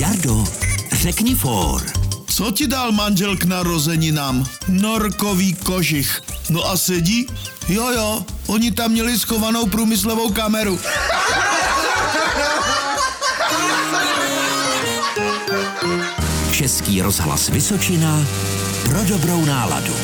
Jardo, řekni for. Co ti dal manžel k narozeninám? Norkový kožich. No a sedí? Jo, jo, oni tam měli schovanou průmyslovou kameru. Český rozhlas Vysočina pro dobrou náladu.